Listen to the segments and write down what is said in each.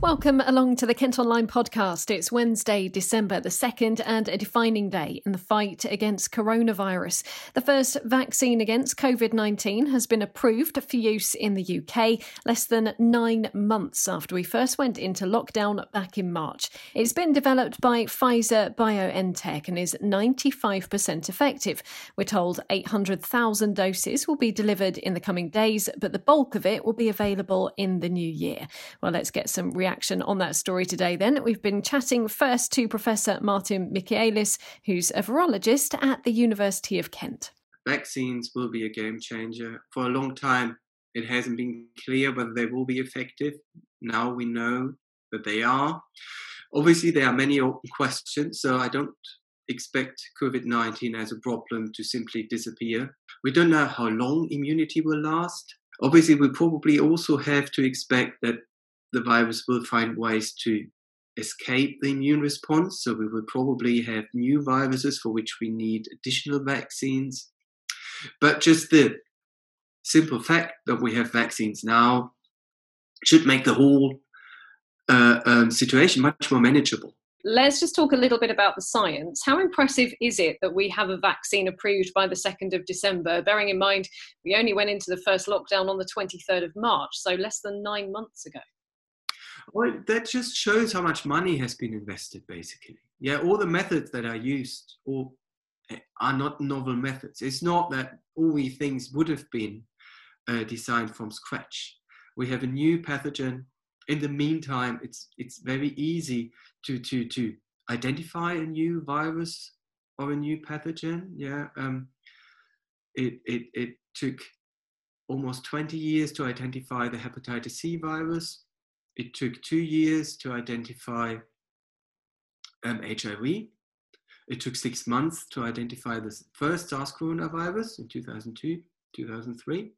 Welcome along to the Kent Online podcast. It's Wednesday, December the 2nd, and a defining day in the fight against coronavirus. The first vaccine against COVID 19 has been approved for use in the UK less than nine months after we first went into lockdown back in March. It's been developed by Pfizer BioNTech and is 95% effective. We're told 800,000 doses will be delivered in the coming days, but the bulk of it will be available in the new year. Well, let's get some reaction reaction on that story today, then. We've been chatting first to Professor Martin Michaelis, who's a virologist at the University of Kent. Vaccines will be a game changer. For a long time, it hasn't been clear whether they will be effective. Now we know that they are. Obviously, there are many open questions, so I don't expect COVID 19 as a problem to simply disappear. We don't know how long immunity will last. Obviously, we probably also have to expect that the virus will find ways to escape the immune response. So we will probably have new viruses for which we need additional vaccines. But just the simple fact that we have vaccines now should make the whole uh, um, situation much more manageable. Let's just talk a little bit about the science. How impressive is it that we have a vaccine approved by the 2nd of December, bearing in mind we only went into the first lockdown on the 23rd of March, so less than nine months ago? Well, that just shows how much money has been invested, basically. Yeah, all the methods that are used or eh, are not novel methods. It's not that all these things would have been uh, designed from scratch. We have a new pathogen. In the meantime, it's it's very easy to to to identify a new virus or a new pathogen. Yeah, um, it it it took almost 20 years to identify the hepatitis C virus it took two years to identify um, HIV. It took six months to identify the first SARS coronavirus in 2002, 2003.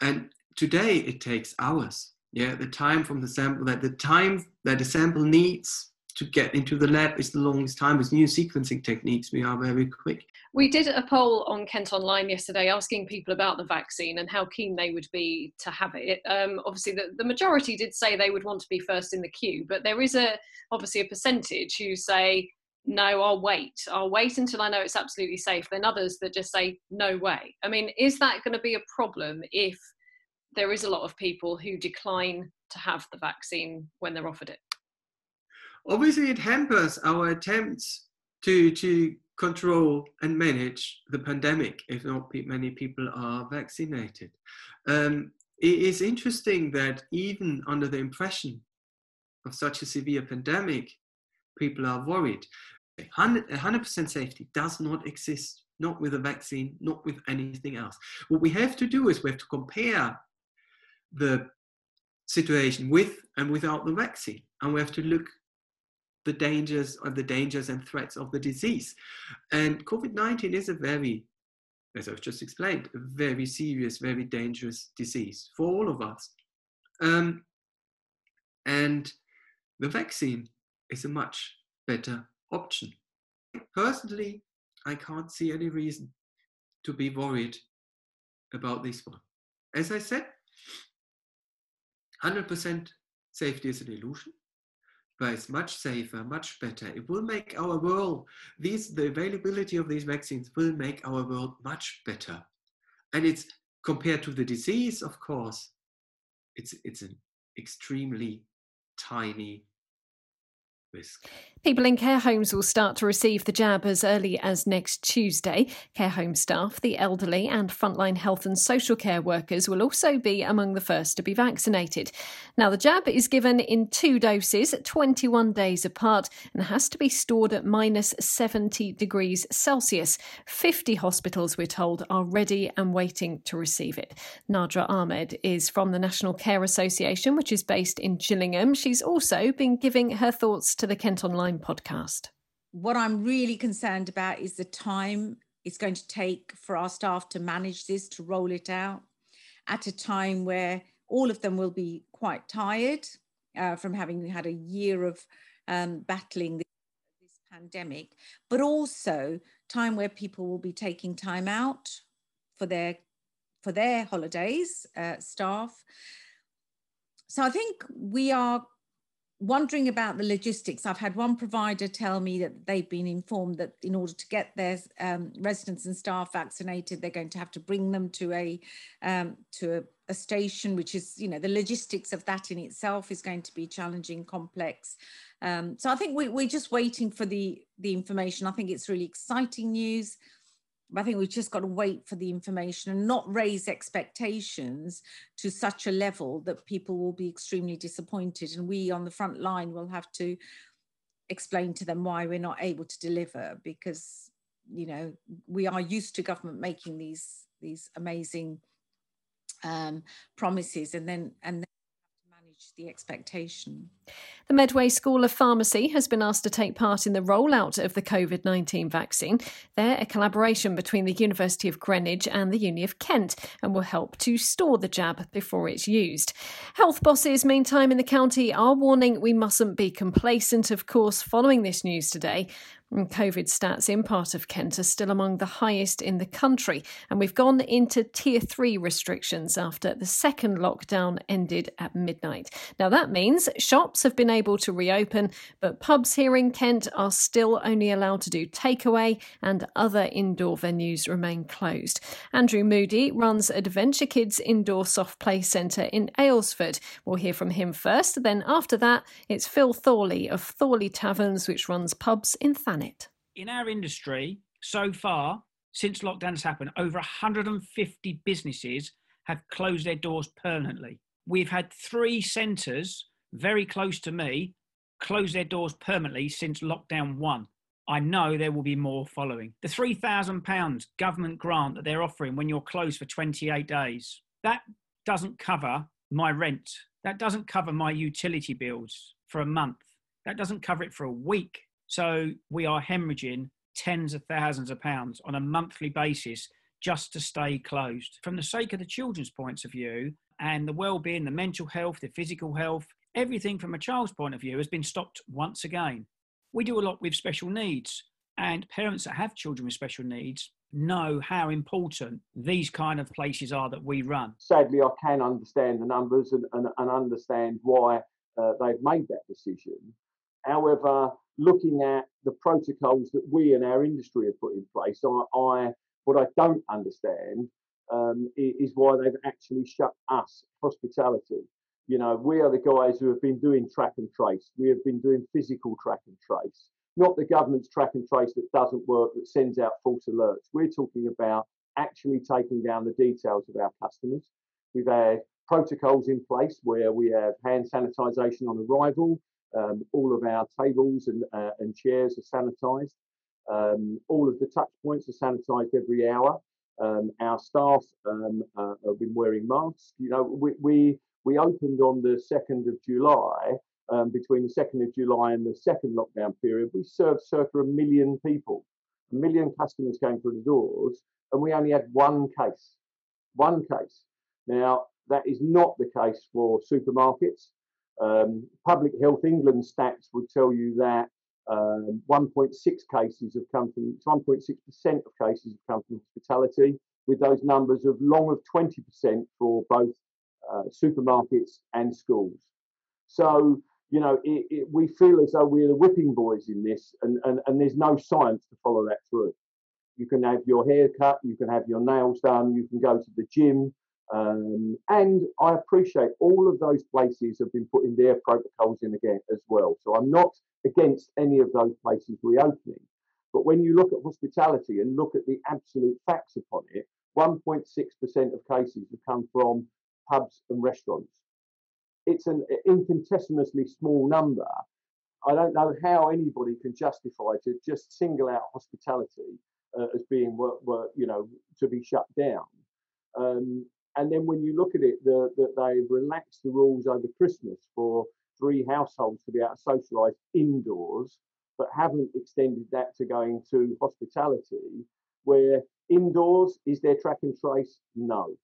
And today it takes hours. Yeah, the time from the sample that the time that the sample needs to get into the lab is the longest time. With new sequencing techniques, we are very quick. We did a poll on Kent Online yesterday asking people about the vaccine and how keen they would be to have it. Um, obviously, the, the majority did say they would want to be first in the queue, but there is a obviously a percentage who say, no, I'll wait. I'll wait until I know it's absolutely safe. Then others that just say, no way. I mean, is that going to be a problem if there is a lot of people who decline to have the vaccine when they're offered it? Obviously, it hampers our attempts to, to control and manage the pandemic if not many people are vaccinated. Um, it is interesting that even under the impression of such a severe pandemic, people are worried. 100%, 100% safety does not exist, not with a vaccine, not with anything else. What we have to do is we have to compare the situation with and without the vaccine. And we have to look the dangers or the dangers and threats of the disease. And COVID-19 is a very, as I've just explained, a very serious, very dangerous disease for all of us. Um, and the vaccine is a much better option. Personally, I can't see any reason to be worried about this one. As I said, 100% safety is an illusion but it's much safer, much better. It will make our world, these, the availability of these vaccines will make our world much better. And it's compared to the disease, of course, it's, it's an extremely tiny risk. People in care homes will start to receive the jab as early as next Tuesday. Care home staff, the elderly, and frontline health and social care workers will also be among the first to be vaccinated. Now, the jab is given in two doses, 21 days apart, and has to be stored at minus 70 degrees Celsius. 50 hospitals, we're told, are ready and waiting to receive it. Nadra Ahmed is from the National Care Association, which is based in Gillingham. She's also been giving her thoughts to the Kent Online podcast? What I'm really concerned about is the time it's going to take for our staff to manage this, to roll it out at a time where all of them will be quite tired uh, from having had a year of um, battling this, this pandemic, but also time where people will be taking time out for their for their holidays, uh, staff. So I think we are wondering about the logistics. I've had one provider tell me that they've been informed that in order to get their um, residents and staff vaccinated, they're going to have to bring them to a um, to a, a, station, which is you know the logistics of that in itself is going to be challenging, complex. Um, so I think we, we're just waiting for the the information. I think it's really exciting news. I think we've just got to wait for the information and not raise expectations to such a level that people will be extremely disappointed. And we on the front line will have to explain to them why we're not able to deliver because, you know, we are used to government making these, these amazing um, promises and then, and then manage the expectation. The Medway School of Pharmacy has been asked to take part in the rollout of the COVID 19 vaccine. They're a collaboration between the University of Greenwich and the Uni of Kent and will help to store the jab before it's used. Health bosses, meantime, in the county are warning we mustn't be complacent, of course, following this news today. COVID stats in part of Kent are still among the highest in the country, and we've gone into tier three restrictions after the second lockdown ended at midnight. Now, that means shops have been able to reopen, but pubs here in Kent are still only allowed to do takeaway, and other indoor venues remain closed. Andrew Moody runs Adventure Kidz Indoor Soft Play Centre in Aylesford. We'll hear from him first, then after that, it's Phil Thorley of Thorley Taverns, which runs pubs in Thanet? In our industry, so far, since lockdown's happened, over 150 businesses have closed their doors permanently. We've had three centres very close to me close their doors permanently since lockdown one. I know there will be more following. The £3,000 government grant that they're offering when you're closed for 28 days, that doesn't cover my rent. That doesn't cover my utility bills for a month. That doesn't cover it for a week. So we are hemorrhaging tens of thousands of pounds on a monthly basis just to stay closed. From the sake of the children's points of view and the well-being, the mental health, the physical health, everything from a child's point of view has been stopped once again. We do a lot with special needs and parents that have children with special needs know how important these kind of places are that we run. Sadly, I can understand the numbers and, and, and understand why uh, they've made that decision. However, looking at the protocols that we in our industry have put in place, I, I what I don't understand um, is why they've actually shut us hospitality. You know, we are the guys who have been doing track and trace. We have been doing physical track and trace, not the government's track and trace that doesn't work, that sends out false alerts. We're talking about actually taking down the details of our customers. We've had protocols in place where we have hand sanitisation on arrival. Um, all of our tables and, uh, and chairs are sanitised. Um, all of the touch points are sanitised every hour. Um, our staff um, uh, have been wearing masks. You know, we, we, we opened on the 2nd of July. Um, between the 2nd of July and the second lockdown period, we served circa a million people. A million customers came through the doors, and we only had one case. One case. Now, that is not the case for supermarkets. Um, Public Health England stats would tell you that um, 1.6 cases have come from 1.6% of cases have come from hospitality, with those numbers of long of 20% for both uh, supermarkets and schools. So you know, it, it, we feel as though we're the whipping boys in this, and, and, and there's no science to follow that through. You can have your hair cut, you can have your nails done, you can go to the gym, um, and I appreciate all of those places have been putting their protocols in again as well. So I'm not against any of those places reopening. But when you look at hospitality and look at the absolute facts upon it, 1.6% of cases have come from pubs and restaurants. It's an infinitesimally small number. I don't know how anybody can justify to just single out hospitality uh, as being, you know, to be shut down. Um, and then when you look at it, the, that they've relaxed the rules over Christmas for three households to be able to socialise indoors, but haven't extended that to going to hospitality, where indoors is there track and trace? No.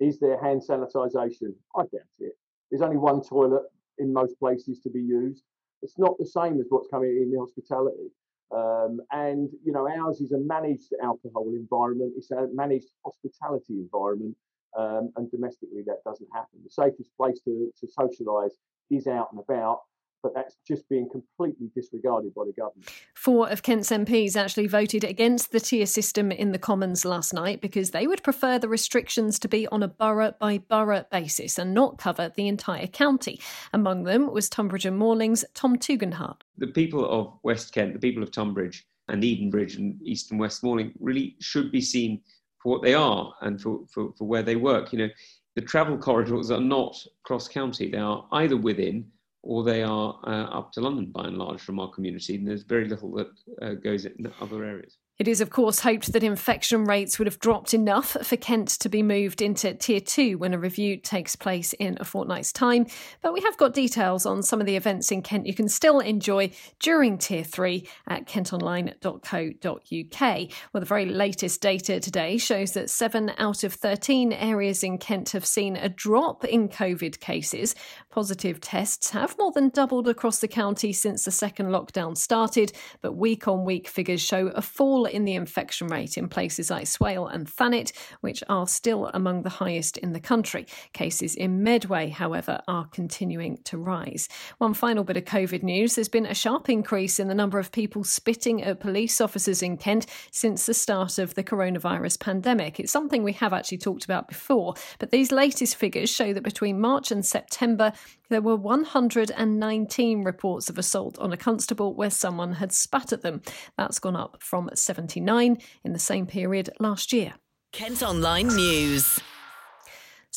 Is there hand sanitisation? I doubt it. There's only one toilet in most places to be used. It's not the same as what's coming in the hospitality. Um, and you know, ours is a managed alcohol environment. It's a managed hospitality environment, um, and domestically that doesn't happen. The safest place to, to socialise is out and about but that's just being completely disregarded by the government. Four of Kent's MPs actually voted against the tier system in the Commons last night because they would prefer the restrictions to be on a borough by borough basis and not cover the entire county. Among them was Tonbridge and Malling's Tom Tugendhat. The people of West Kent, the people of Tonbridge and Edenbridge and East and West Malling really should be seen for what they are and for, for, for where they work. You know, the travel corridors are not cross county, they are either within or they are uh, up to London by and large from our community, and there's very little that uh, goes in other areas. It is, of course, hoped that infection rates would have dropped enough for Kent to be moved into Tier 2 when a review takes place in a fortnight's time. But we have got details on some of the events in Kent you can still enjoy during Tier 3 at kentonline.co.uk. Well, the very latest data today shows that 7 out of 13 areas in Kent have seen a drop in COVID cases. Positive tests have more than doubled across the county since the second lockdown started, but week on week figures show a fall in the infection rate in places like Swale and Thanet, which are still among the highest in the country. Cases in Medway, however, are continuing to rise. One final bit of COVID news there's been a sharp increase in the number of people spitting at police officers in Kent since the start of the coronavirus pandemic. It's something we have actually talked about before, but these latest figures show that between March and September, there were 119 reports of assault on a constable where someone had spat at them. That's gone up from 79 in the same period last year. Kent Online News.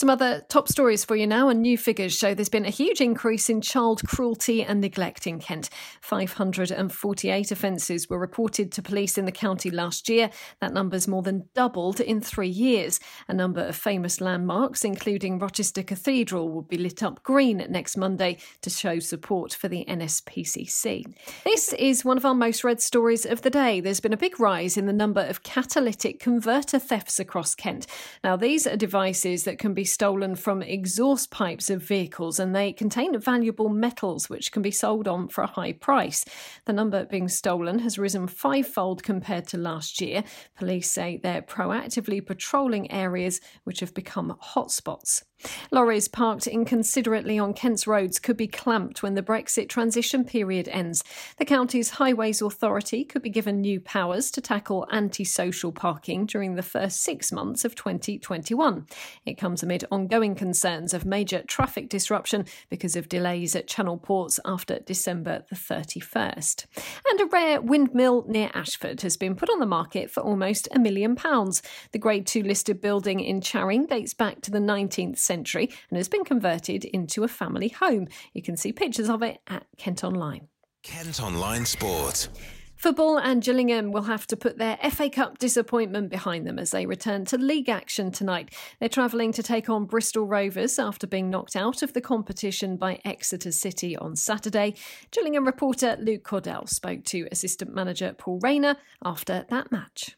Some other top stories for you now, and new figures show there's been a huge increase in child cruelty and neglect in Kent. 548 offences were reported to police in the county last year. That number's more than doubled in three years. A number of famous landmarks, including Rochester Cathedral, will be lit up green next Monday to show support for the NSPCC. This is one of our most read stories of the day. There's been a big rise in the number of catalytic converter thefts across Kent. Now, these are devices that can be stolen from exhaust pipes of vehicles and they contain valuable metals which can be sold on for a high price. The number being stolen has risen fivefold compared to last year. Police say they're proactively patrolling areas which have become hotspots. Lorries parked inconsiderately on Kent's roads could be clamped when the Brexit transition period ends. The county's Highways Authority could be given new powers to tackle antisocial parking during the first six months of 2021. It comes amid ongoing concerns of major traffic disruption because of delays at channel ports after December the 31st. And a rare windmill near Ashford has been put on the market for almost a million pounds. The Grade 2 listed building in Charing dates back to the 19th century century and has been converted into a family home. You can see pictures of it at Kent Online. Kent Online Sport. Football and Gillingham will have to put their FA Cup disappointment behind them as they return to league action tonight. They're travelling to take on Bristol Rovers after being knocked out of the competition by Exeter City on Saturday. Gillingham reporter Luke Cawdell spoke to assistant manager Paul Raynor after that match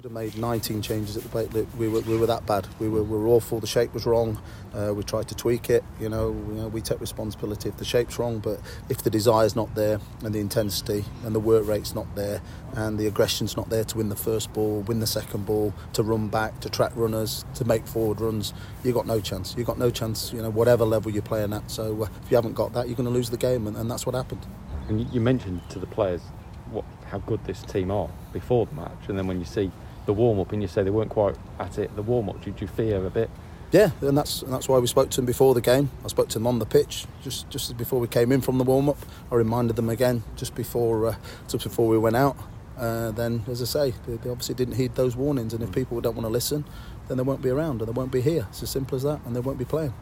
could have made 19 changes at the plate. We were, we were that bad. We were, we were awful. The shape was wrong. Uh, we tried to tweak it. You know, you know, we take responsibility if the shape's wrong, but if the desire's not there and the intensity and the work rate's not there and the aggression's not there to win the first ball, win the second ball, to run back, to track runners, to make forward runs, you got no chance. You got no chance. You know, whatever level you're playing at. So uh, if you haven't got that, you're going to lose the game, and, and that's what happened. And you mentioned to the players what how good this team are before the match, and then when you see the warm up and you say they weren't quite at it the warm up. Did you fear a bit? Yeah, and that's and that's why we spoke to them before the game. I spoke to them on the pitch just just before we came in from the warm up. I reminded them again just before uh, just before we went out. Uh, then, as I say, they, they, obviously didn't heed those warnings, and if people don't want to listen, then they won't be around and they won't be here. It's as simple as that, and they won't be playing.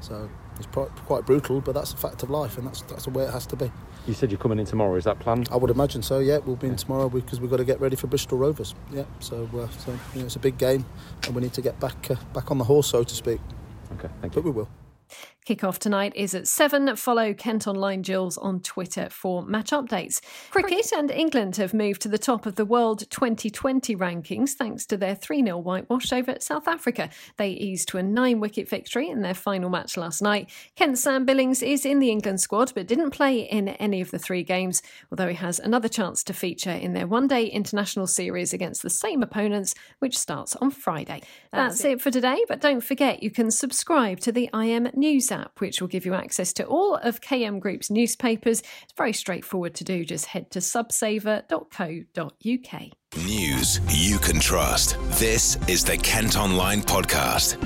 So it's quite brutal, but that's a fact of life, and that's that's the way it has to be. You said you're coming in tomorrow. Is that planned? I would imagine so. Yeah, we'll be in tomorrow because we've got to get ready for Bristol Rovers. Yeah, so uh, so you know, it's a big game, and we need to get back uh, back on the horse, so to speak. Okay, thank you. But we will. Kickoff tonight is at 7. Follow Kent Online Gills on Twitter for match updates. Cricket and England have moved to the top of the World 2020 rankings thanks to their 3 0 whitewash over South Africa. They eased to a nine wicket victory in their final match last night. Kent Sam Billings is in the England squad but didn't play in any of the three games, although he has another chance to feature in their one day international series against the same opponents, which starts on Friday. That's, That's it. it for today, but don't forget you can subscribe to the KM News app, which will give you access to all of KM Group's newspapers. It's very straightforward to do. Just head to subsaver.co.uk. News you can trust. This is the Kent Online Podcast.